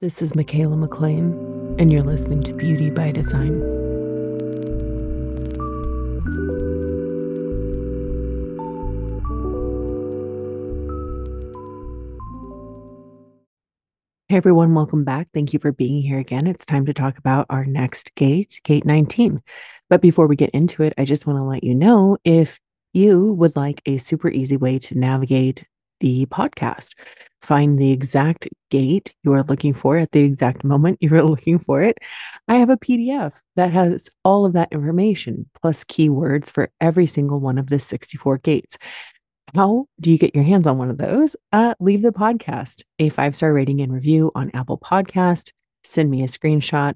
This is Michaela McLean, and you're listening to Beauty by Design. Hey everyone, welcome back. Thank you for being here again. It's time to talk about our next gate, gate 19. But before we get into it, I just want to let you know if you would like a super easy way to navigate the podcast find the exact gate you are looking for at the exact moment you are looking for it, I have a PDF that has all of that information plus keywords for every single one of the 64 gates. How do you get your hands on one of those? Uh, leave the podcast a five star rating and review on Apple Podcast. Send me a screenshot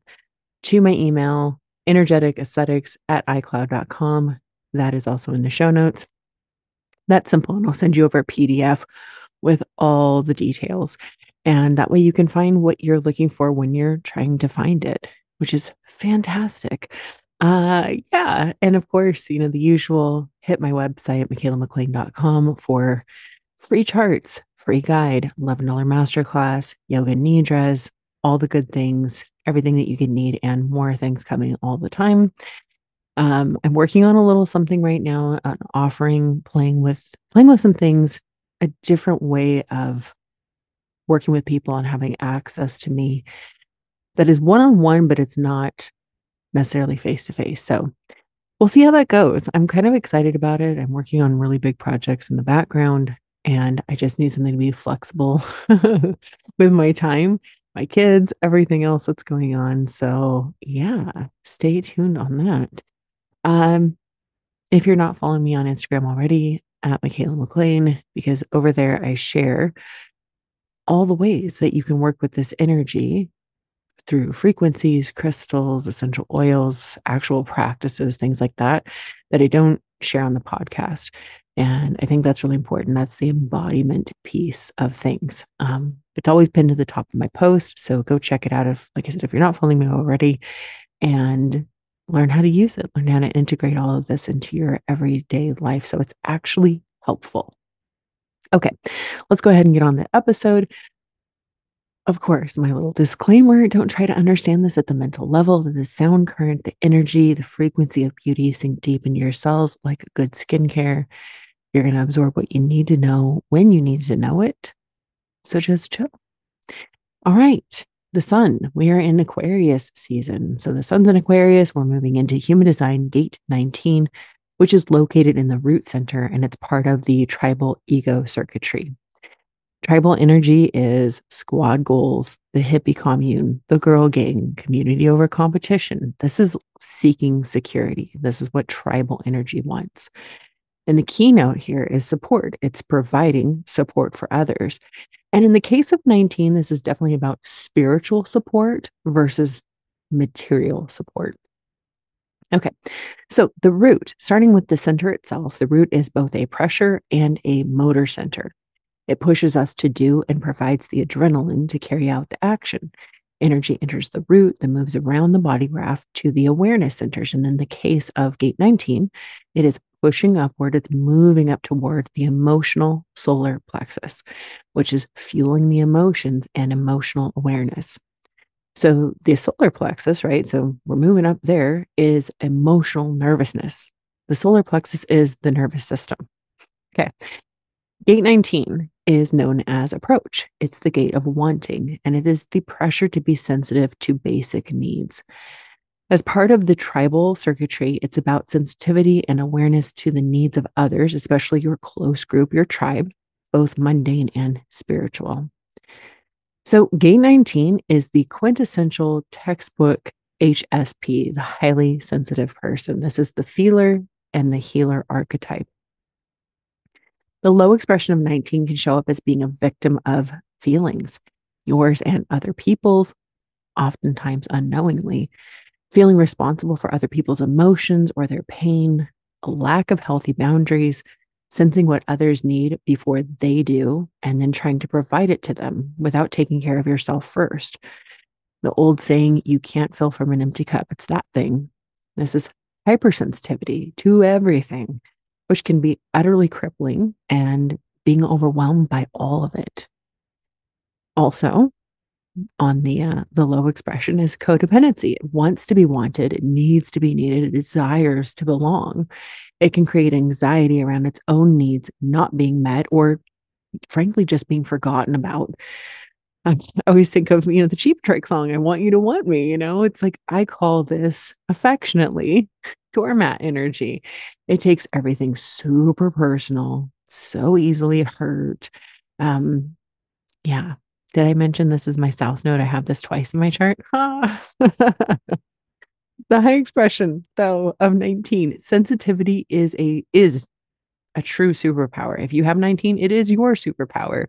to my email, energeticaesthetics at icloud.com. That is also in the show notes. That's simple. And I'll send you over a PDF with all the details. And that way you can find what you're looking for when you're trying to find it, which is fantastic. Uh, yeah. And of course, you know, the usual hit my website, michaelamclean.com for free charts, free guide, $11 masterclass, yoga nidras, all the good things, everything that you can need, and more things coming all the time. Um, I'm working on a little something right now, an offering, playing with playing with some things a different way of working with people and having access to me that is one on one, but it's not necessarily face to face. So we'll see how that goes. I'm kind of excited about it. I'm working on really big projects in the background, and I just need something to be flexible with my time, my kids, everything else that's going on. So yeah, stay tuned on that. Um, if you're not following me on Instagram already, at Michaela McLean because over there I share all the ways that you can work with this energy through frequencies, crystals, essential oils, actual practices, things like that, that I don't share on the podcast. And I think that's really important. That's the embodiment piece of things. Um, it's always pinned to the top of my post. So go check it out if, like I said, if you're not following me already. And learn how to use it, learn how to integrate all of this into your everyday life so it's actually helpful. Okay, let's go ahead and get on the episode. Of course, my little disclaimer don't try to understand this at the mental level. The sound current, the energy, the frequency of beauty sink deep into your cells like good skincare. You're going to absorb what you need to know when you need to know it. So just chill. All right the sun. We are in Aquarius season. So the sun's in Aquarius. We're moving into human design gate 19, which is located in the root center and it's part of the tribal ego circuitry. Tribal energy is squad goals, the hippie commune, the girl gang, community over competition. This is seeking security. This is what tribal energy wants. And the keynote here is support. It's providing support for others. And in the case of 19, this is definitely about spiritual support versus material support. Okay, so the root, starting with the center itself, the root is both a pressure and a motor center. It pushes us to do and provides the adrenaline to carry out the action. Energy enters the root, then moves around the body graph to the awareness centers. And in the case of gate 19, it is pushing upward, it's moving up toward the emotional solar plexus, which is fueling the emotions and emotional awareness. So, the solar plexus, right? So, we're moving up there is emotional nervousness. The solar plexus is the nervous system. Okay. Gate 19 is known as approach. It's the gate of wanting, and it is the pressure to be sensitive to basic needs. As part of the tribal circuitry, it's about sensitivity and awareness to the needs of others, especially your close group, your tribe, both mundane and spiritual. So, Gate 19 is the quintessential textbook HSP, the highly sensitive person. This is the feeler and the healer archetype. The low expression of 19 can show up as being a victim of feelings, yours and other people's, oftentimes unknowingly feeling responsible for other people's emotions or their pain, a lack of healthy boundaries, sensing what others need before they do, and then trying to provide it to them without taking care of yourself first. The old saying, you can't fill from an empty cup, it's that thing. This is hypersensitivity to everything, which can be utterly crippling and being overwhelmed by all of it. Also, on the uh, the low expression is codependency. It wants to be wanted, it needs to be needed, it desires to belong. It can create anxiety around its own needs not being met or frankly just being forgotten about. I always think of, you know, the Cheap Trick song, I want you to want me, you know, it's like I call this affectionately doormat energy. It takes everything super personal, so easily hurt. Um, yeah. Did I mention this is my South Node? I have this twice in my chart. the high expression, though, of 19, sensitivity is a is a true superpower. If you have 19, it is your superpower.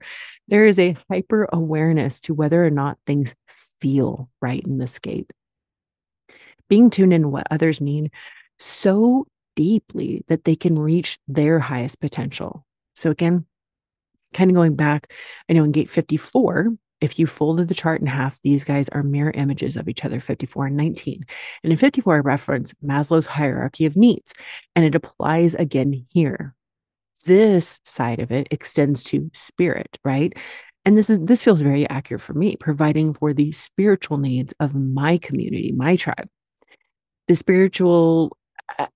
There is a hyper awareness to whether or not things feel right in the gate. Being tuned in what others need so deeply that they can reach their highest potential. So, again, kind of going back, I know in gate 54, if you folded the chart in half, these guys are mirror images of each other, 54 and 19. And in 54, I reference Maslow's hierarchy of needs, and it applies again here this side of it extends to spirit, right? And this is this feels very accurate for me, providing for the spiritual needs of my community, my tribe. The spiritual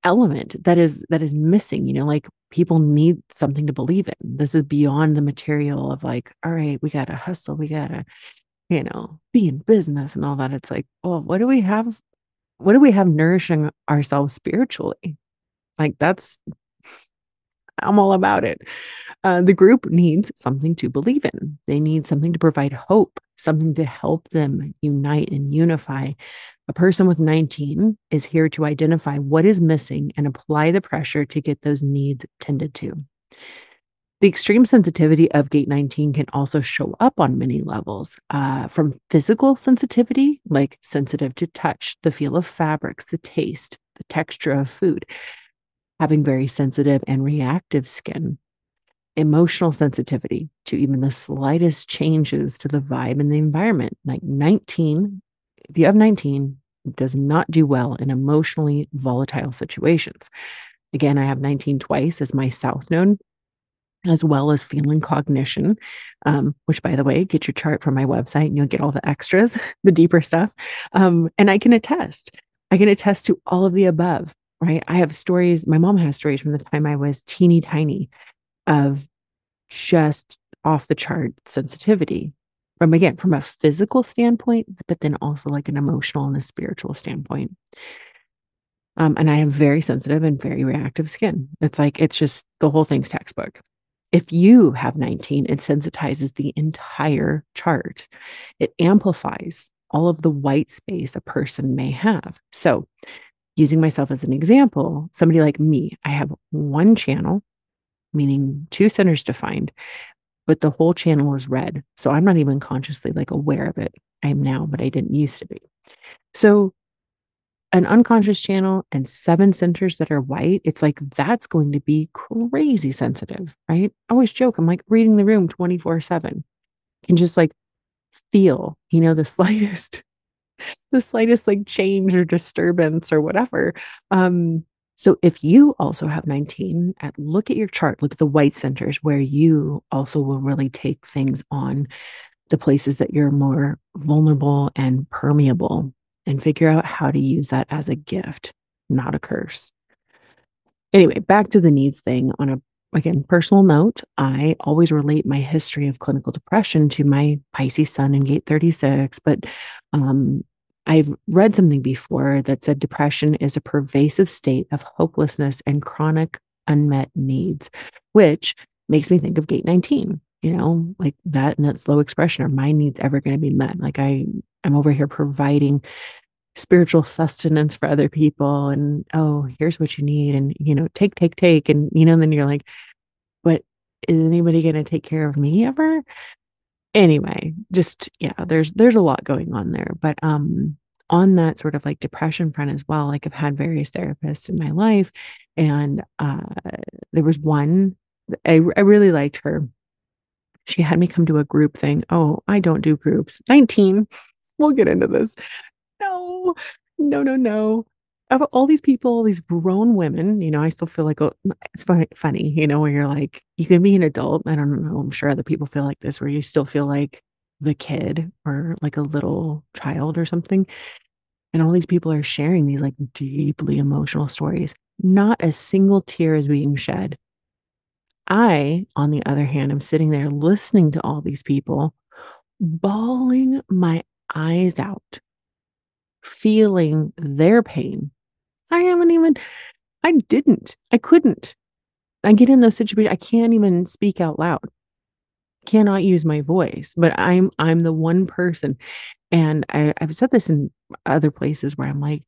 element that is that is missing, you know, like people need something to believe in. This is beyond the material of like, all right, we got to hustle, we got to you know, be in business and all that. It's like, well, what do we have? What do we have nourishing ourselves spiritually? Like that's I'm all about it. Uh, the group needs something to believe in. They need something to provide hope, something to help them unite and unify. A person with 19 is here to identify what is missing and apply the pressure to get those needs tended to. The extreme sensitivity of gate 19 can also show up on many levels, uh, from physical sensitivity, like sensitive to touch, the feel of fabrics, the taste, the texture of food, having very sensitive and reactive skin, emotional sensitivity to even the slightest changes to the vibe and the environment. Like 19, if you have 19, does not do well in emotionally volatile situations. Again, I have 19 twice as my South Node, as well as feeling cognition, um, which, by the way, get your chart from my website and you'll get all the extras, the deeper stuff. Um, and I can attest, I can attest to all of the above right? I have stories, my mom has stories from the time I was teeny tiny of just off the chart sensitivity from again from a physical standpoint but then also like an emotional and a spiritual standpoint. Um, and i have very sensitive and very reactive skin. It's like it's just the whole thing's textbook. If you have 19 it sensitizes the entire chart. It amplifies all of the white space a person may have. So using myself as an example, somebody like me, I have one channel, meaning two centers defined, but the whole channel is red. So I'm not even consciously like aware of it. I am now, but I didn't used to be. So an unconscious channel and seven centers that are white, it's like that's going to be crazy sensitive, right? I always joke, I'm like reading the room 24 7. Can just like feel, you know, the slightest the slightest like change or disturbance or whatever. Um, so if you also have 19, at look at your chart, look at the white centers where you also will really take things on the places that you're more vulnerable and permeable and figure out how to use that as a gift, not a curse. Anyway, back to the needs thing on a again, personal note, I always relate my history of clinical depression to my Pisces sun in gate 36, but um, I've read something before that said depression is a pervasive state of hopelessness and chronic unmet needs, which makes me think of gate 19, you know, like that and that slow expression. Are my needs ever going to be met? Like I, I'm over here providing spiritual sustenance for other people and oh here's what you need and you know take take take and you know and then you're like but is anybody going to take care of me ever anyway just yeah there's there's a lot going on there but um on that sort of like depression front as well like i've had various therapists in my life and uh there was one I, I really liked her. She had me come to a group thing. Oh i don't do groups. 19 we'll get into this. No, no, no, no. Of all these people, these grown women, you know, I still feel like oh, it's funny, you know, where you're like, you can be an adult. I don't know. I'm sure other people feel like this, where you still feel like the kid or like a little child or something. And all these people are sharing these like deeply emotional stories. Not a single tear is being shed. I, on the other hand, am sitting there listening to all these people, bawling my eyes out, feeling their pain. I haven't even, I didn't, I couldn't. I get in those situations, I can't even speak out loud, cannot use my voice, but I'm, I'm the one person. And I, I've said this in other places where I'm like,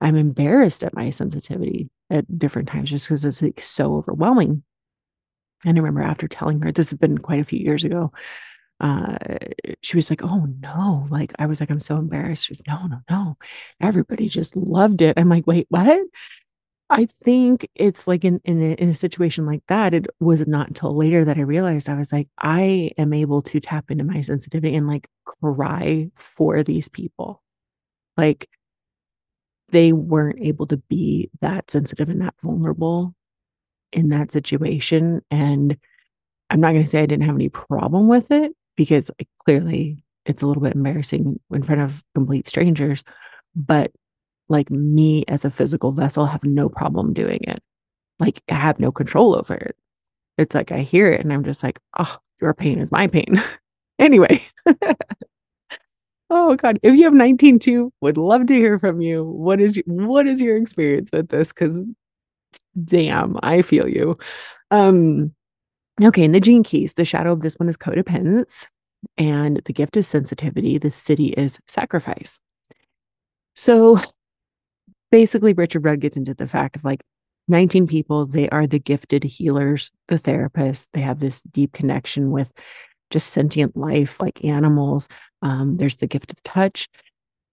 I'm embarrassed at my sensitivity at different times just because it's like so overwhelming. And I remember after telling her, this has been quite a few years ago, uh, she was like, Oh no. Like, I was like, I'm so embarrassed. She was, No, no, no. Everybody just loved it. I'm like, Wait, what? I think it's like in in a, in a situation like that, it was not until later that I realized I was like, I am able to tap into my sensitivity and like cry for these people. Like they weren't able to be that sensitive and that vulnerable in that situation. And I'm not going to say I didn't have any problem with it because clearly it's a little bit embarrassing in front of complete strangers. But like me as a physical vessel have no problem doing it. Like I have no control over it. It's like I hear it and I'm just like, oh, your pain is my pain. anyway. oh God. If you have 19 too, would love to hear from you. What is what is your experience with this? Because damn, I feel you. Um, okay, in the gene keys, the shadow of this one is codependence, and the gift is sensitivity. The siddhi is sacrifice. So basically, Richard Rudd gets into the fact of like 19 people, they are the gifted healers, the therapists. They have this deep connection with just sentient life like animals. Um, there's the gift of touch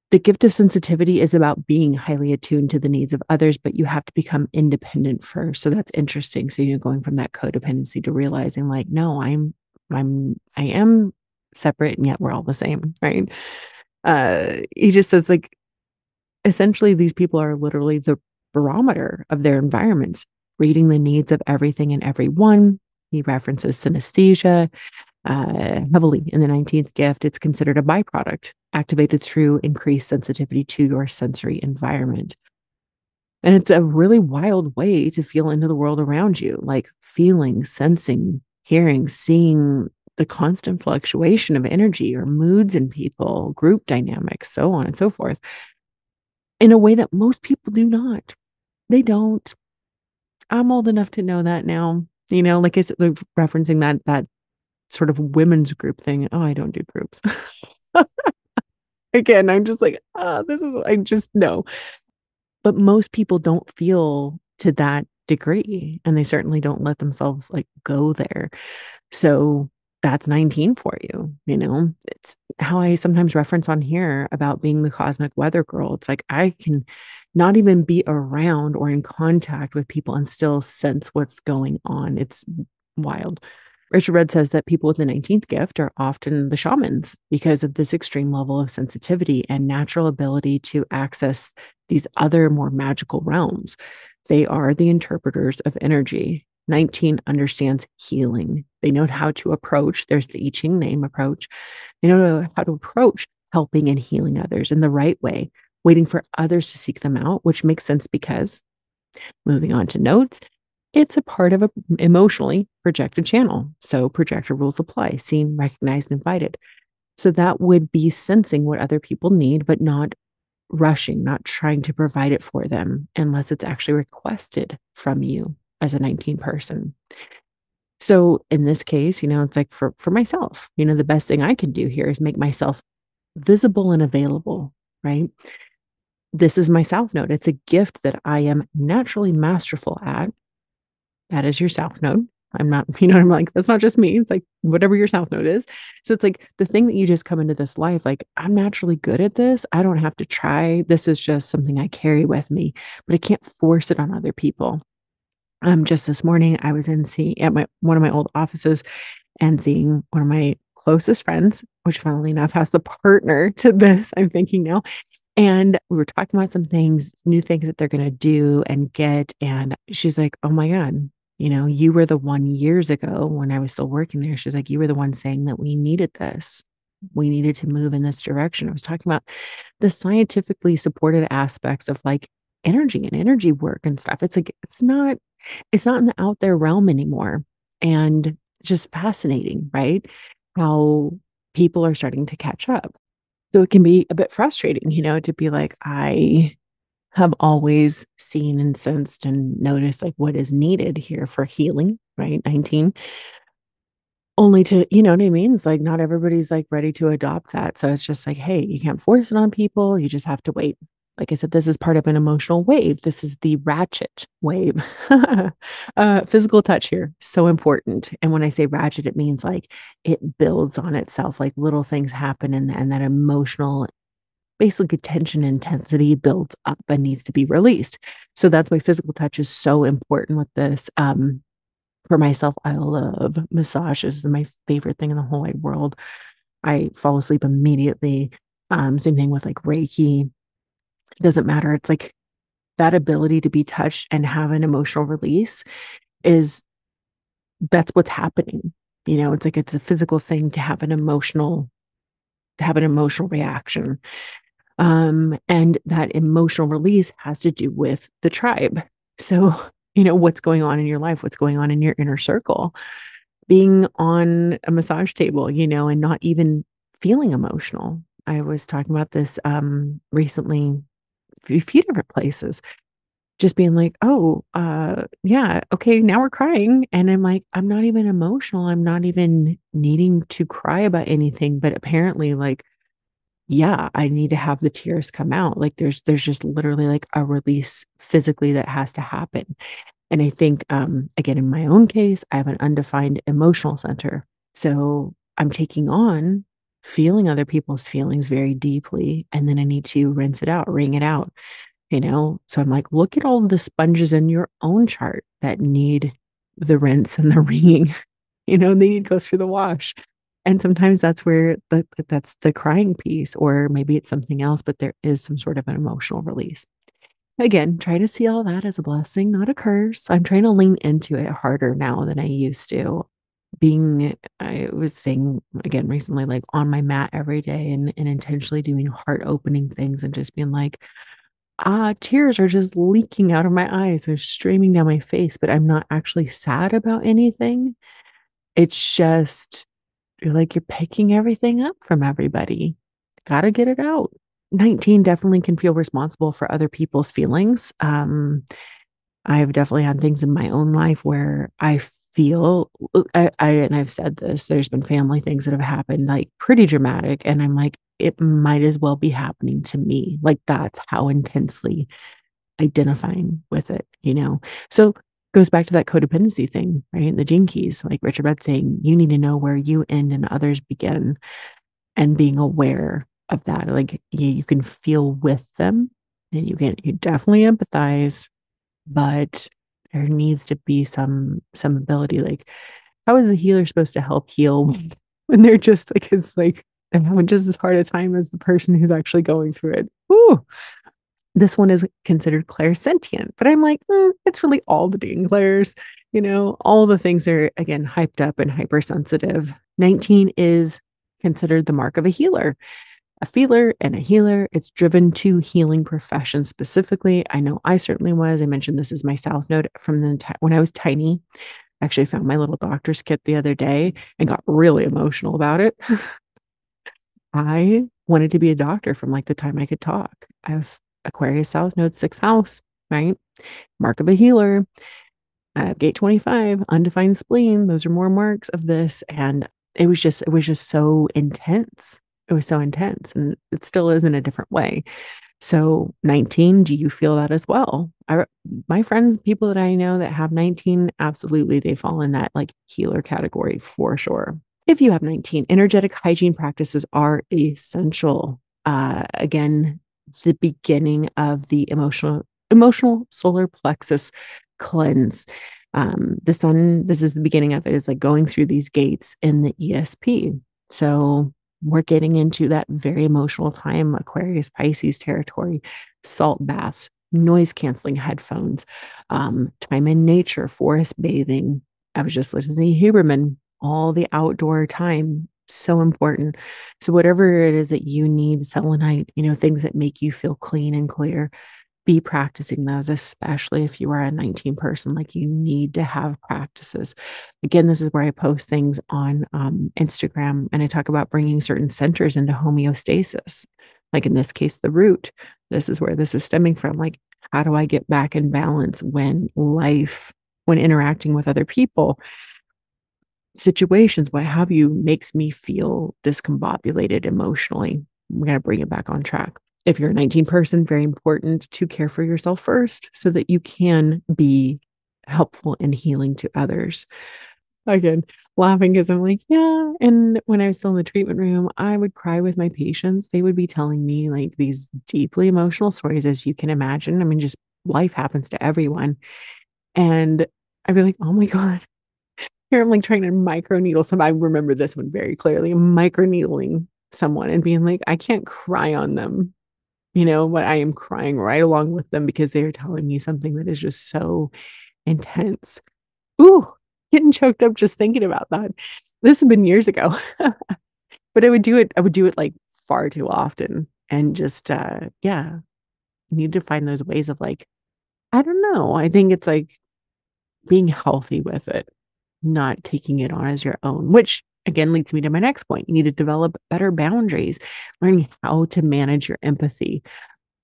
the gift of sensitivity is about being highly attuned to the needs of others, but you have to become independent first. So that's interesting. So you're going from that codependency to realizing like, no, I'm, I'm, I am separate and yet we're all the same. Right. Uh, he just says like, essentially these people are literally the barometer of their environments, reading the needs of everything and everyone. He references synesthesia, uh, heavily in the 19th gift. It's considered a byproduct activated through increased sensitivity to your sensory environment. And it's a really wild way to feel into the world around you, like feeling, sensing, hearing, seeing the constant fluctuation of energy or moods in people, group dynamics, so on and so forth, in a way that most people do not. They don't. I'm old enough to know that now. You know, like I said, referencing that that sort of women's group thing. Oh, I don't do groups. Again, I'm just like, ah, oh, this is, I just know. But most people don't feel to that degree, and they certainly don't let themselves like go there. So that's 19 for you. You know, it's how I sometimes reference on here about being the cosmic weather girl. It's like I can not even be around or in contact with people and still sense what's going on. It's wild. Richard Rudd says that people with the 19th gift are often the shamans because of this extreme level of sensitivity and natural ability to access these other more magical realms. They are the interpreters of energy. 19 understands healing. They know how to approach, there's the I Ching name approach. They know how to approach helping and healing others in the right way, waiting for others to seek them out, which makes sense because moving on to notes, it's a part of a emotionally projected channel. So projector rules apply, seen, recognized, invited. So that would be sensing what other people need, but not rushing, not trying to provide it for them unless it's actually requested from you as a 19 person. So in this case, you know, it's like for for myself, you know, the best thing I can do here is make myself visible and available, right? This is my south node. It's a gift that I am naturally masterful at that is your south node. I'm not, you know, I'm like, that's not just me. It's like whatever your south node is. So it's like the thing that you just come into this life, like, I'm naturally good at this. I don't have to try. This is just something I carry with me, but I can't force it on other people. Um, just this morning, I was in seeing at my one of my old offices and seeing one of my closest friends, which funnily enough has the partner to this, I'm thinking now. And we were talking about some things, new things that they're going to do and get. And she's like, Oh my God, you know, you were the one years ago when I was still working there. She's like, you were the one saying that we needed this. we needed to move in this direction. I was talking about the scientifically supported aspects of like energy and energy work and stuff. It's like it's not it's not in the out there realm anymore. And just fascinating, right? How people are starting to catch up. So it can be a bit frustrating, you know, to be like, I have always seen and sensed and noticed like what is needed here for healing, right? 19. Only to, you know what I mean? It's like not everybody's like ready to adopt that. So it's just like, hey, you can't force it on people. You just have to wait. Like I said, this is part of an emotional wave. This is the ratchet wave. uh, physical touch here, so important. And when I say ratchet, it means like it builds on itself, like little things happen, and, and that emotional, basically tension intensity builds up and needs to be released. So that's why physical touch is so important with this. Um, for myself, I love massages. It's my favorite thing in the whole wide world. I fall asleep immediately. Um, same thing with like Reiki it doesn't matter. It's like that ability to be touched and have an emotional release is that's what's happening. You know, it's like it's a physical thing to have an emotional to have an emotional reaction. Um, and that emotional release has to do with the tribe. So, you know, what's going on in your life, what's going on in your inner circle, being on a massage table, you know, and not even feeling emotional. I was talking about this um recently a few different places. Just being like oh uh yeah okay now we're crying. And i'm like i'm not even emotional. I'm not even needing to cry about anything. But apparently like yeah i need to have the tears come out like there's there's just literally like a release physically that has to happen and i think um again in my own case i have an undefined emotional center so i'm taking on feeling other people's feelings very deeply. And then I need to rinse it out, wring it out, you know? So I'm like, look at all the sponges in your own chart that need the rinse and the wringing, you know, they need to go through the wash. And sometimes that's where the, that's the crying piece, or maybe it's something else, but there is some sort of an emotional release. Again, try to see all that as a blessing, not a curse. I'm trying to lean into it harder now than I used to being I was saying again recently, like on my mat every day and, and intentionally doing heart opening things and just being like, ah, tears are just leaking out of my eyes. They're streaming down my face, but I'm not actually sad about anything. It's just you're like you're picking everything up from everybody. Gotta get it out. 19 definitely can feel responsible for other people's feelings. Um, I've definitely had things in my own life where I feel I, I and I've said this, there's been family things that have happened like pretty dramatic. And I'm like, it might as well be happening to me. Like that's how intensely identifying with it, you know? So goes back to that codependency thing, right? The gene keys, like Richard Rudd saying, you need to know where you end and others begin and being aware of that. Like you, you can feel with them and you can you definitely empathize, but there needs to be some some ability like how is the healer supposed to help heal when they're just like it's like they're having just as hard a time as the person who's actually going through it Ooh. This one is considered clairsentient but i'm like mm, it's really all the dang clairs you know all the things are again hyped up and hypersensitive 19 is considered the mark of a healer a feeler and a healer. It's driven to healing profession specifically. I know I certainly was. I mentioned this is my South Node from the when I was tiny. I actually found my little doctor's kit the other day and got really emotional about it. I wanted to be a doctor from like the time I could talk. I have Aquarius South Node, sixth house, right? Mark of a healer. Have gate 25, undefined spleen. Those are more marks of this. And it was just, it was just so intense it was so intense and it still is in a different way. So 19, do you feel that as well? I, my friends, people that I know that have 19, absolutely, they fall in that like healer category for sure. If you have 19, energetic hygiene practices are essential. Uh, again, the beginning of the emotional emotional solar plexus cleanse. Um, the sun, this is the beginning of it, is like going through these gates in the ESP. So we're getting into that very emotional time, Aquarius, Pisces territory, salt baths, noise canceling headphones, um, time in nature, forest bathing. I was just listening to Huberman, all the outdoor time So important. So, whatever it is that you need, selenite, you know, things that make you feel clean and clear, be practicing those, especially if you are a 19 person. Like you need to have practices. Again, this is where I post things on um, Instagram and I talk about bringing certain centers into homeostasis. Like in this case, the root. This is where this is stemming from. Like, how do I get back in balance when life, when interacting with other people, situations, what have you, makes me feel discombobulated emotionally? We got to bring it back on track if you're a 19 person, very important to care for yourself first so that you can be helpful and healing to others. Again, laughing because I'm like, yeah. And when I was still in the treatment room, I would cry with my patients. They would be telling me like these deeply emotional stories, as you can imagine. I mean, just life happens to everyone. And I'd be like, oh my God. Here I'm like trying to micro needle some. I remember this one very clearly, micro needling someone and being like, I can't cry on them you know, but I am crying right along with them because they are telling me something that is just so intense. Ooh, getting choked up just thinking about that. This has been years ago. but I would do it, I would do it like far too often. And just uh yeah, You need to find those ways of like, I don't know. I think it's like being healthy with it, not taking it on as your own, which again leads me to my next point. You need to develop better boundaries, learning how to manage your empathy.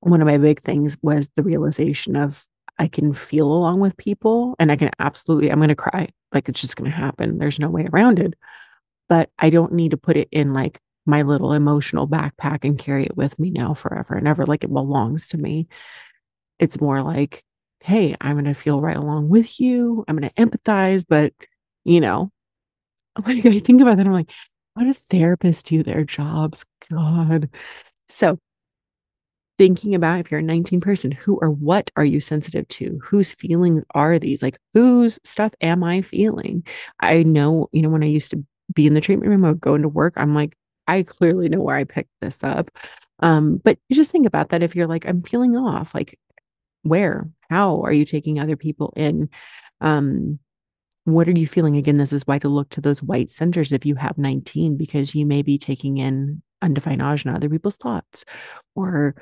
One of my big things was the realization of I can feel along with people and I can absolutely, I'm going to cry. Like it's just going to happen. There's no way around it. But I don't need to put it in like my little emotional backpack and carry it with me now forever and ever. Like it belongs to me. It's more like, hey, I'm going to feel right along with you. I'm going to empathize, but you know, like I think about that, I'm like, what do therapists do their jobs? God. So thinking about if you're a 19 person, who or what are you sensitive to? Whose feelings are these? Like whose stuff am I feeling? I know, you know, when I used to be in the treatment room or go into work, I'm like, I clearly know where I picked this up. Um, but you just think about that if you're like, I'm feeling off, like where, how are you taking other people in? Um, what are you feeling? Again, this is why to look to those white centers if you have 19, because you may be taking in undefined ajna, other people's thoughts or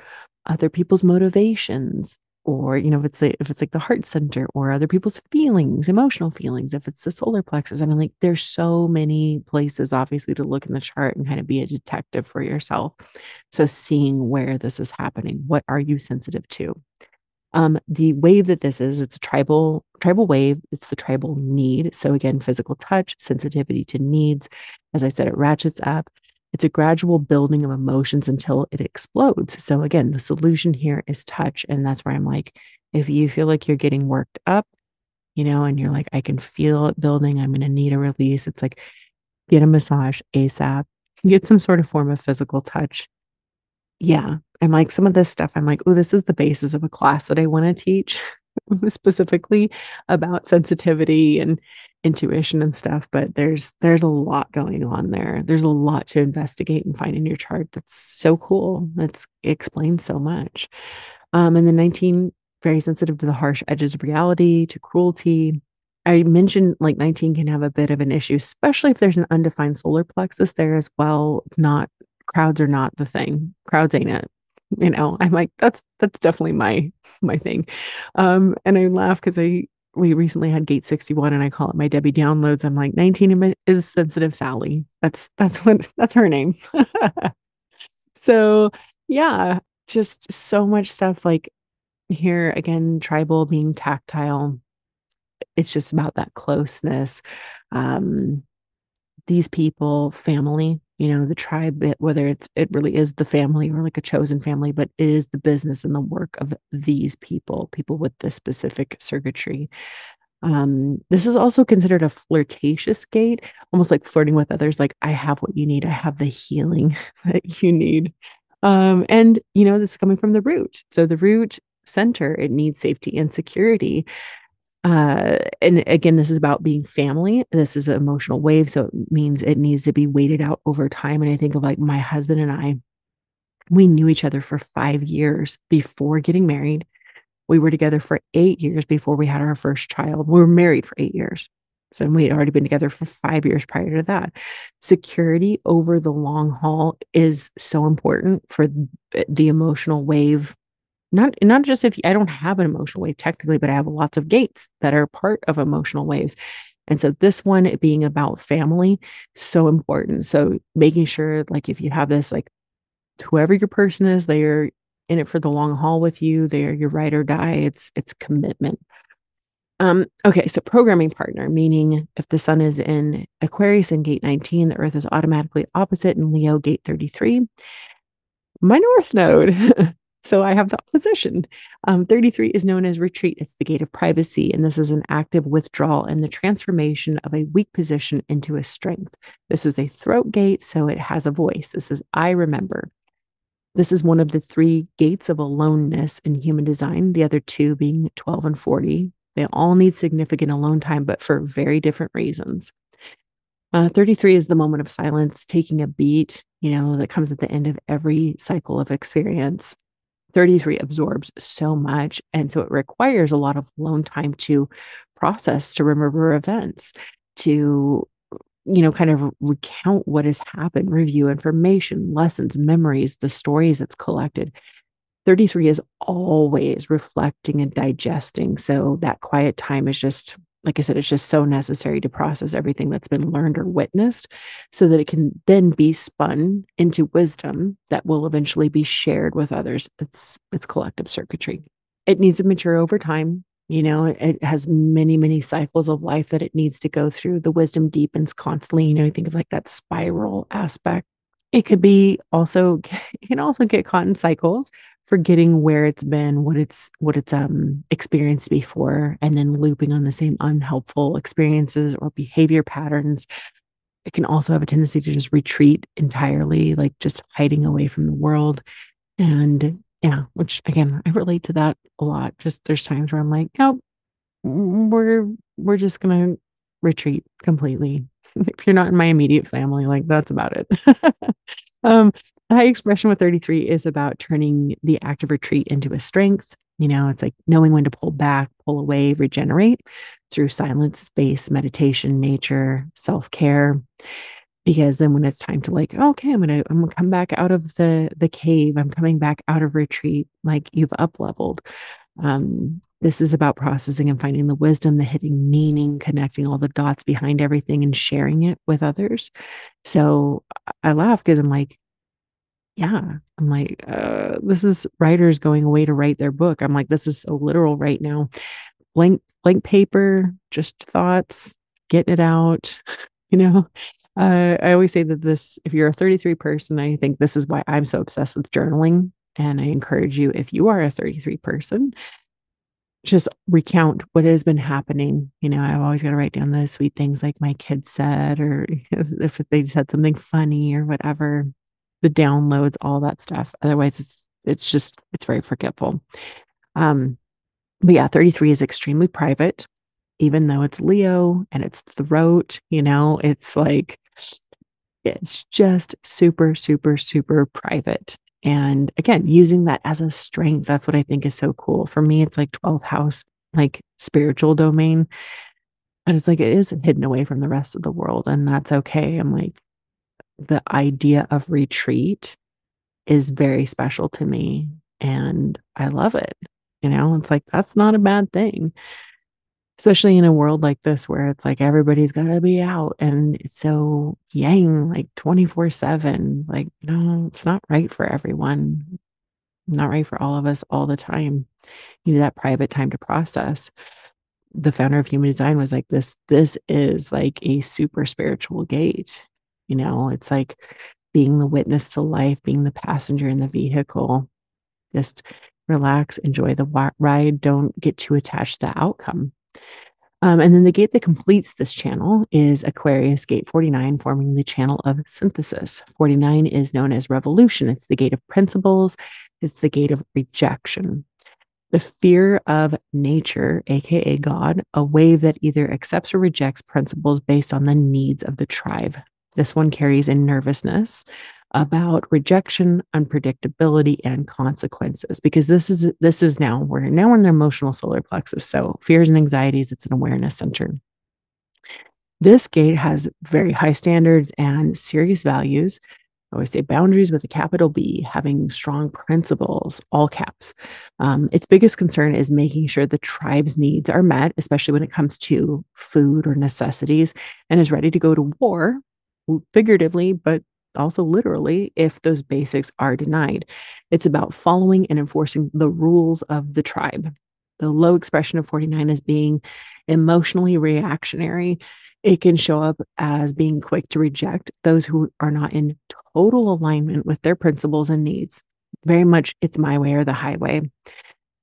other people's motivations or you know if it's like, if it's like the heart center or other people's feelings emotional feelings if it's the solar plexus. I mean like there's so many places obviously to look in the chart and kind of be a detective for yourself. So seeing where this is happening what are you sensitive to um, the wave that this is, it's a tribal tribal wave. It's the tribal need. So again, physical touch, sensitivity to needs. As I said, it ratchets up. It's a gradual building of emotions until it explodes. So again, the solution here is touch, and that's where I'm like, if you feel like you're getting worked up, you know, and you're like, I can feel it building. I'm going to need a release. It's like, get a massage ASAP. Get some sort of form of physical touch yeah. And like some of this stuff, I'm like, oh, this is the basis of a class that I want to teach specifically about sensitivity and intuition and stuff. But there's there's a lot going on there. There's a lot to investigate and find in your chart that's so cool. That's explains so much. Um, and the 19, very sensitive to the harsh edges of reality, to cruelty. I mentioned like 19 can have a bit of an issue, especially if there's an undefined solar plexus there as well, not crowds are not the thing. Crowds ain't it. You know, I'm like, that's that's definitely my my thing. Um, and I laugh because I we recently had gate 61 and I call it my Debbie downloads. I'm like 19 is sensitive Sally. That's that's what that's her name. so yeah, just so much stuff like here again, tribal being tactile. It's just about that closeness. Um, these people, family, you know the tribe whether it's it really is the family or like a chosen family but it is the business and the work of these people people with this specific circuitry. Um, this is also considered a flirtatious gate almost like flirting with others like i have what you need. I have the healing that you need. Um, and you know this is coming from the root. So the root center it needs safety and security uh and again this is about being family this is an emotional wave so it means it needs to be waited out over time and i think of like my husband and i we knew each other for five years before getting married we were together for eight years before we had our first child we were married for eight years So we had already been together for five years prior to that. Security over the long haul is so important for the emotional wave. Not not just if I don't have an emotional wave technically, but I have lots of gates that are part of emotional waves. And so this one being about family, so important. So making sure like if you have this, like whoever your person is, they are in it for the long haul with you. They are your ride or die. It's it's commitment. Um, okay, so programming partner, meaning if the sun is in Aquarius in gate 19, the earth is automatically opposite in Leo gate 33. My north node. so I have the opposition. Um, 33 is known as retreat. It's the gate of privacy. And this is an active withdrawal and the transformation of a weak position into a strength. This is a throat gate, so it has a voice. This is I remember. This is one of the three gates of aloneness in human design, the other two being 12 and 40. They all need significant alone time, but for very different reasons. Uh, 33 is the moment of silence, taking a beat, you know, that comes at the end of every cycle of experience. 33 absorbs so much. And so it requires a lot of alone time to process, to remember events, to, you know, kind of recount what has happened, review information, lessons, memories, the stories it's collected. 33 is always reflecting and digesting. So that quiet time is just, like I said, it's just so necessary to process everything that's been learned or witnessed so that it can then be spun into wisdom that will eventually be shared with others. It's it's collective circuitry. It needs to mature over time. You know, it has many, many cycles of life that it needs to go through. The wisdom deepens constantly. You know, think of like that spiral aspect. It could be also, it can also get caught in cycles forgetting where it's been, what it's what it's um experienced before, and then looping on the same unhelpful experiences or behavior patterns. It can also have a tendency to just retreat entirely, like just hiding away from the world. And yeah, which again, I relate to that a lot. Just there's times where I'm like, nope, we're we're just gonna retreat completely. if you're not in my immediate family, like that's about it. um, high expression with 33 is about turning the active retreat into a strength. You know, it's like knowing when to pull back, pull away, regenerate through silence, space, meditation, nature, self care. Because then when it's time to like, okay, I'm gonna I'm gonna come back out of the the cave. I'm coming back out of retreat. Like you've up leveled. Um, this is about processing and finding the wisdom, the hidden meaning, connecting all the dots behind everything and sharing it with others. So I laugh because I'm like, yeah, I'm like, uh, this is writers going away to write their book. I'm like, this is so literal right now. Blank, blank paper, just thoughts, getting it out. You know, uh, I always say that this, if you're a 33 person, I think this is why I'm so obsessed with journaling. And I encourage you, if you are a 33 person, just recount what has been happening. You know, I've always got to write down the sweet things like my kids said, or if they said something funny or whatever the downloads, all that stuff. Otherwise, it's it's just it's very forgetful. Um, but yeah, 33 is extremely private, even though it's Leo and it's throat, you know, it's like it's just super, super, super private. And again, using that as a strength, that's what I think is so cool. For me, it's like 12th house, like spiritual domain. And it's like it is hidden away from the rest of the world. And that's okay. I'm like, the idea of retreat is very special to me and I love it. You know, it's like that's not a bad thing. Especially in a world like this where it's like everybody's got to be out and it's so yang like 24/7. Like no, it's not right for everyone. Not right for all of us all the time. You need that private time to process. The founder of human design was like this this is like a super spiritual gate you know, it's like being the witness to life, being the passenger in the vehicle. Just relax, enjoy the ride. Don't get too attached to the outcome. Um, and then the gate that completes this channel is Aquarius gate 49, forming the channel of synthesis. 49 is known as revolution. It's the gate of principles, it's the gate of rejection. The fear of nature, aka God, a wave that either accepts or rejects principles based on the needs of the tribe. This one carries in nervousness about rejection, unpredictability, and consequences because this is this is now we're now in the emotional solar plexus. So fears and anxieties, it's an awareness center. This gate has very high standards and serious values. I always say boundaries with a capital B, having strong principles, all caps. Um, its biggest concern is making sure the tribe's needs are met, especially when it comes to food or necessities, and is ready to go to war, figuratively, but also literally, if those basics are denied. It's about following and enforcing the rules of the tribe. The low expression of 49 is being emotionally reactionary it can show up as being quick to reject those who are not in total alignment with their principles and needs. Very much it's my way or the highway.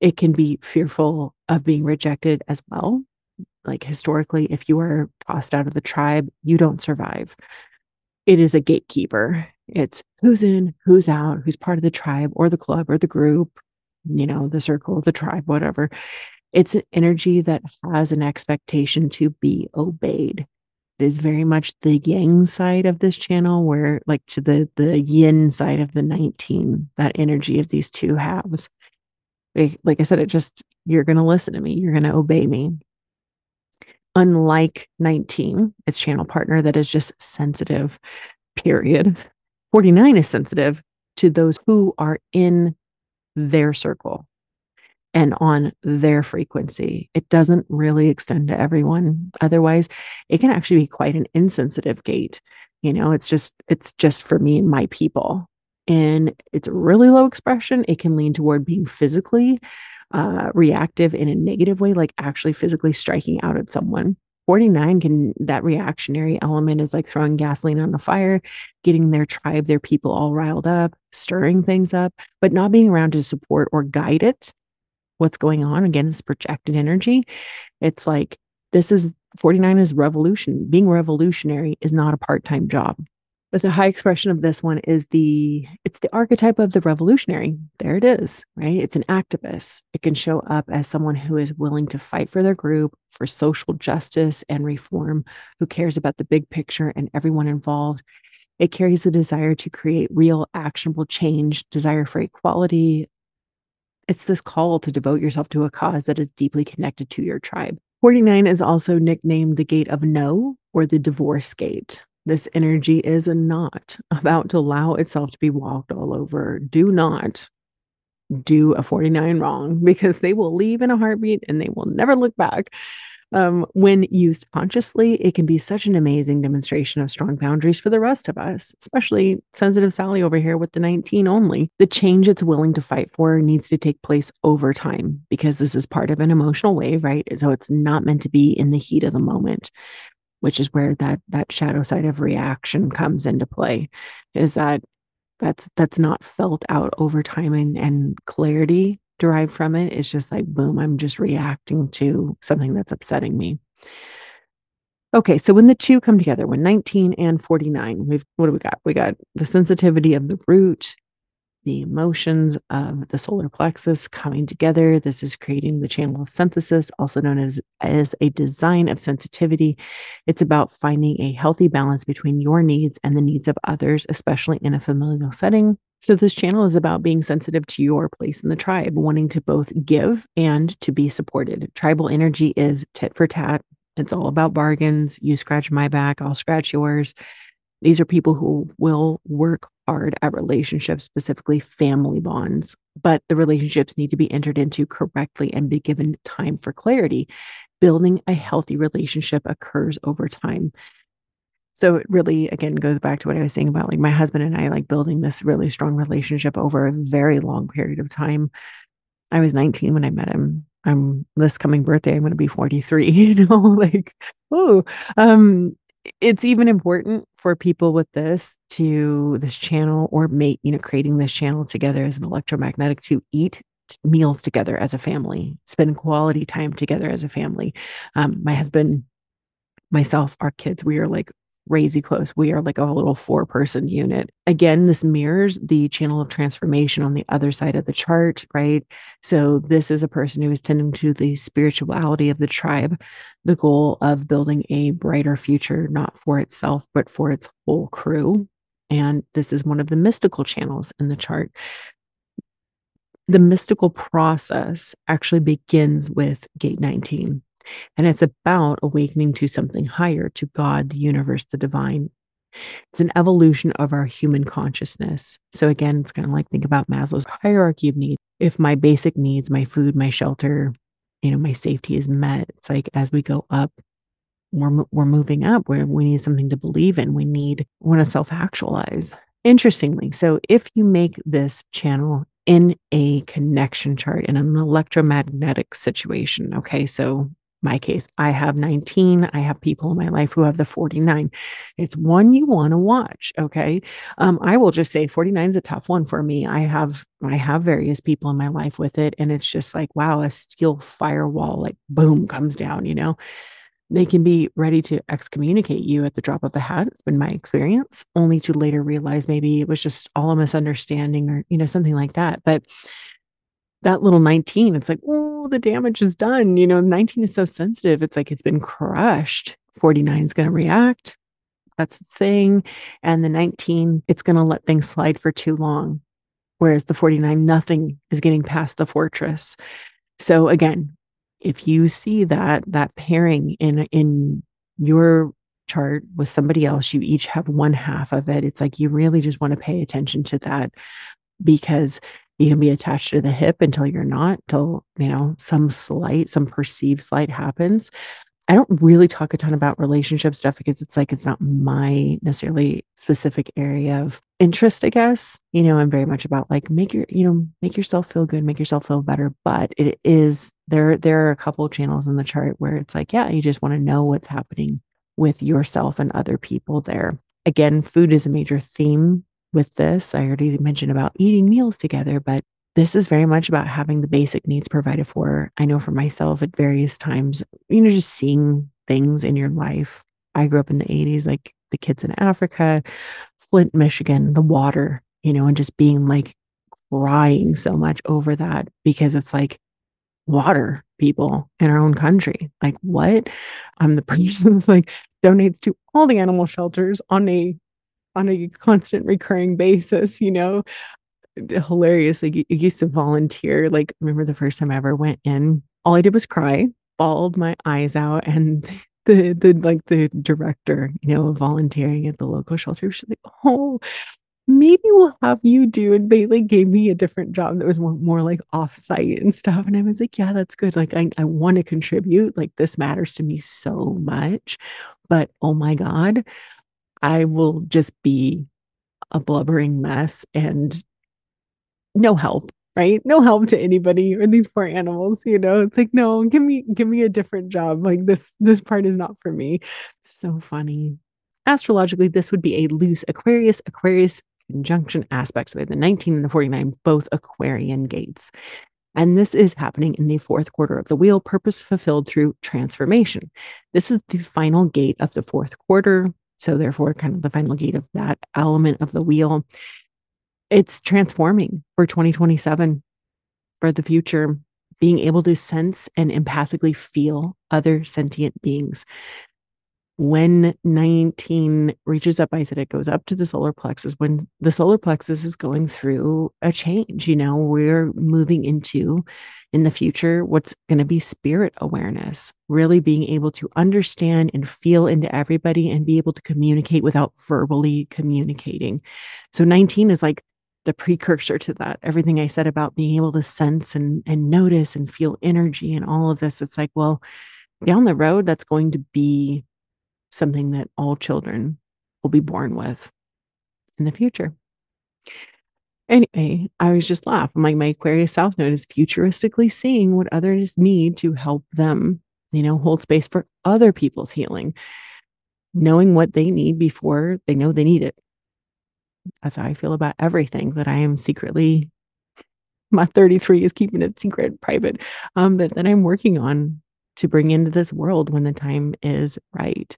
It can be fearful of being rejected as well. Like historically, if you are tossed out of the tribe, you don't survive. It is a gatekeeper. It's who's in, who's out, who's part of the tribe or the club or the group, you know, the circle, the tribe, whatever. It's an energy that has an expectation to be obeyed. It is very much the yang side of this channel, where like to the the yin side of the 19, that energy of these two halves. Like, I said, it just you're gonna listen to me, you're gonna obey me. Unlike 19, its channel partner that is just sensitive, period. 49 is sensitive to those who are in their circle and on their frequency. It doesn't really extend to everyone. Otherwise, it can actually be quite an insensitive gate. You know, it's just it's just for me and my people. And it's really low expression. It can lean toward being physically uh, reactive in a negative way, like actually physically striking out at someone. 49 can that reactionary element is like throwing gasoline on the fire, getting their tribe, their people all riled up, stirring things up, but not being around to support or guide it what's going on. Again, it's projected energy. It's like this is 49 is revolution. Being revolutionary is not a part-time job. But the high expression of this one is the it's the archetype of the revolutionary. There it is, right? It's an activist. It can show up as someone who is willing to fight for their group, for social justice and reform, who cares about the big picture and everyone involved. It carries the desire to create real actionable change, desire for equality, it's this call to devote yourself to a cause that is deeply connected to your tribe. 49 is also nicknamed the gate of no or the divorce gate. This energy is not about to allow itself to be walked all over. Do not do a 49 wrong because they will leave in a heartbeat and they will never look back. Um, when used consciously, it can be such an amazing demonstration of strong boundaries for the rest of us, especially sensitive Sally over here with the 19 only. The change it's willing to fight for needs to take place over time because this is part of an emotional wave, right? So it's not meant to be in the heat of the moment which is where that that shadow side of reaction comes into play is that that's that's not felt out over time and, and clarity derived from it. It's just like, boom, I'm just reacting to something that's upsetting me. Okay, so when the two come together, when 19 and 49, we've what do we got? We got the sensitivity of the root, the emotions of the solar plexus coming together. This is creating the channel of synthesis, also known as, as a design of sensitivity. It's about finding a healthy balance between your needs and the needs of others, especially in a familial setting. So, this channel is about being sensitive to your place in the tribe, wanting to both give and to be supported. Tribal energy is tit for tat. It's all about bargains. You scratch my back, I'll scratch yours. These are people who will work hard at relationships, specifically family bonds, but the relationships need to be entered into correctly and be given time for clarity. Building a healthy relationship occurs over time. So it really, again, goes back to what I was saying about like my husband and I, like building this really strong relationship over a very long period of time. I was 19 when I met him. I'm this coming birthday, I'm going to be 43, you know, like, oh, um, it's even important for people with this to this channel or mate, you know, creating this channel together as an electromagnetic to eat meals together as a family, spend quality time together as a family. Um, my husband, myself, our kids, we are like crazy close. We are like a little four person unit. Again, this mirrors the channel of transformation on the other side of the chart, right? So, this is a person who is tending to the spirituality of the tribe, the goal of building a brighter future, not for itself, but for its whole crew. And this is one of the mystical channels in the chart. The mystical process actually begins with gate 19 And it's about awakening to something higher, to God, the universe, the divine. It's an evolution of our human consciousness. So, again, it's kind of like think about Maslow's hierarchy of needs. If my basic needs, my food, my shelter, you know, my safety is met, it's like as we go up, we're, we're moving up where we need something to believe in. We need, we want to self actualize. Interestingly, so if you make this channel in a connection chart in an electromagnetic situation, okay, so my case, I have 19. I have people in my life who have the 49. It's one you want to watch. Okay. Um, I will just say 49 is a tough one for me. I have, I have various people in my life with it. And it's just like, wow, a steel firewall, like boom, comes down, you know? They can be ready to excommunicate you at the drop of a hat. It's been my experience, only to later realize maybe it was just all a misunderstanding or, you know, something like that. But that little 19, it's like, oh, the damage is done. You know, 19 is so sensitive. It's like it's been crushed. 49 is going to react. That's the thing. And the 19, it's going to let things slide for too long. Whereas the 49, nothing is getting past the fortress. So again, if you see that that pairing in in your chart with somebody else, you each have one half of it. It's like you really just want to pay attention to that because you can be attached to the hip until you're not, till, you know, some slight, some perceived slight happens. I don't really talk a ton about relationship stuff because it's like it's not my necessarily specific area of interest, I guess. You know, I'm very much about like make your, you know, make yourself feel good, make yourself feel better. But it is there, there are a couple channels in the chart where it's like, yeah, you just want to know what's happening with yourself and other people there. Again, food is a major theme with this. I already mentioned about eating meals together, but this is very much about having the basic needs provided for. I know for myself at various times, you know, just seeing things in your life. I grew up in the 80s, like the kids in Africa, Flint, Michigan, the water, you know, and just being like crying so much over that because it's like water people in our own country. Like, what? I'm the person that's like donates to all the animal shelters on a on a constant recurring basis, you know. Hilarious. Like used to volunteer. Like, remember the first time I ever went in, all I did was cry, bawled my eyes out, and the the like the director, you know, volunteering at the local shelter, she's like, Oh, maybe we'll have you do and they like gave me a different job that was more, more like off-site and stuff and i was like yeah that's good like i, I want to contribute like this matters to me so much but oh my god I will just be a blubbering mess and no help, right? No help to anybody or these poor animals, you know. It's like, no, give me give me a different job. Like this this part is not for me. So funny. Astrologically, this would be a loose Aquarius Aquarius conjunction aspect. So we have the 19 and the 49, both Aquarian gates. And this is happening in the fourth quarter of the wheel, purpose fulfilled through transformation. This is the final gate of the fourth quarter. So, therefore, kind of the final gate of that element of the wheel. It's transforming for 2027 for the future, being able to sense and empathically feel other sentient beings when 19 reaches up, I said it goes up to the solar plexus. When the solar plexus is going through a change, you know, we're moving into in the future what's going to be spirit awareness, really being able to understand and feel into everybody and be able to communicate without verbally communicating. So 19 is like the precursor to that. Everything I said about being able to sense and, and notice and feel energy and all of this, it's like, well, down the road, that's going to be something that all children will be born with in the future. Anyway, I was just laughing. Like my Aquarius South Node is futuristically seeing what others need to help them, you know, hold space for other people's healing, knowing what they need before they know they need it. That's how I feel about everything that I am secretly. My 33 is keeping it secret, private, um, but that I'm working on to bring into this world when the time is right.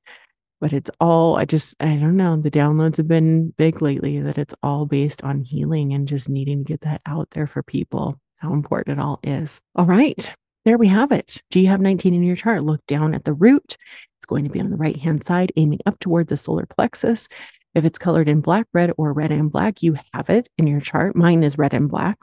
But it's all, I just, I don't know, the downloads have been big lately that it's all based on healing and just needing to get that out there for people, how important it all is. All right, there we have it. Do you have 19 in your chart? Look down at the root. It's going to be on the right hand side, aiming up toward the solar plexus. If it's colored in black, red, or red and black, you have it in your chart. Mine is red and black.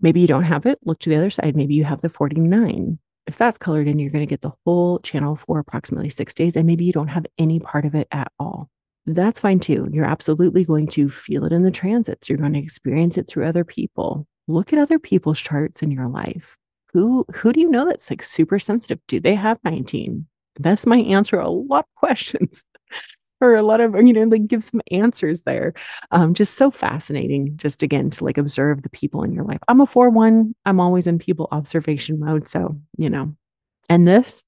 Maybe you don't have it. Look to the other side. Maybe you have the 49 If that's colored in, you're going to get the whole channel for approximately six days, and maybe you don't have any part of it at all. That's fine too. You're absolutely going to feel it in the transits. You're going to experience it through other people. Look at other people's charts in your life. Who who do you know that's like super sensitive? Do they have 19? This might answer a lot of questions or a lot of you know like give some answers there. Um just so fascinating just again to like observe the people in your life. I'm a 4-1 i'm always in people observation mode so you know. And this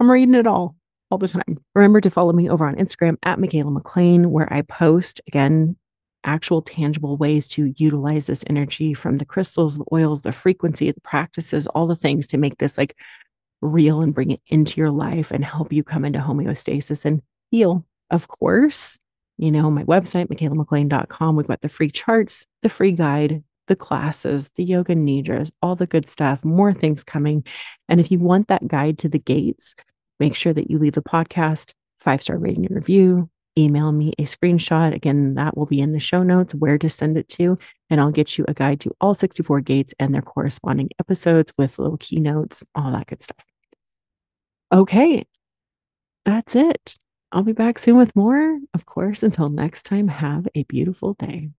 i'm reading it all all the time. Remember to follow me over on instagram at michaela mclean where i post again actual tangible ways to utilize this energy from the crystals the oils the frequency the practices all the things to make this like real and bring it into your life and help you come into homeostasis and heal of course, you know, my website, michaelamclean.com, we've got the free charts, the free guide, the classes, the yoga nidras, all the good stuff, more things coming. And if you want that guide to the gates, make sure that you leave the podcast five star rating and review. Email me a screenshot. Again, that will be in the show notes where to send it to. And I'll get you a guide to all 64 gates and their corresponding episodes with little keynotes, all that good stuff. Okay, that's it. I'll be back soon with more. Of course, until next time, have a beautiful day.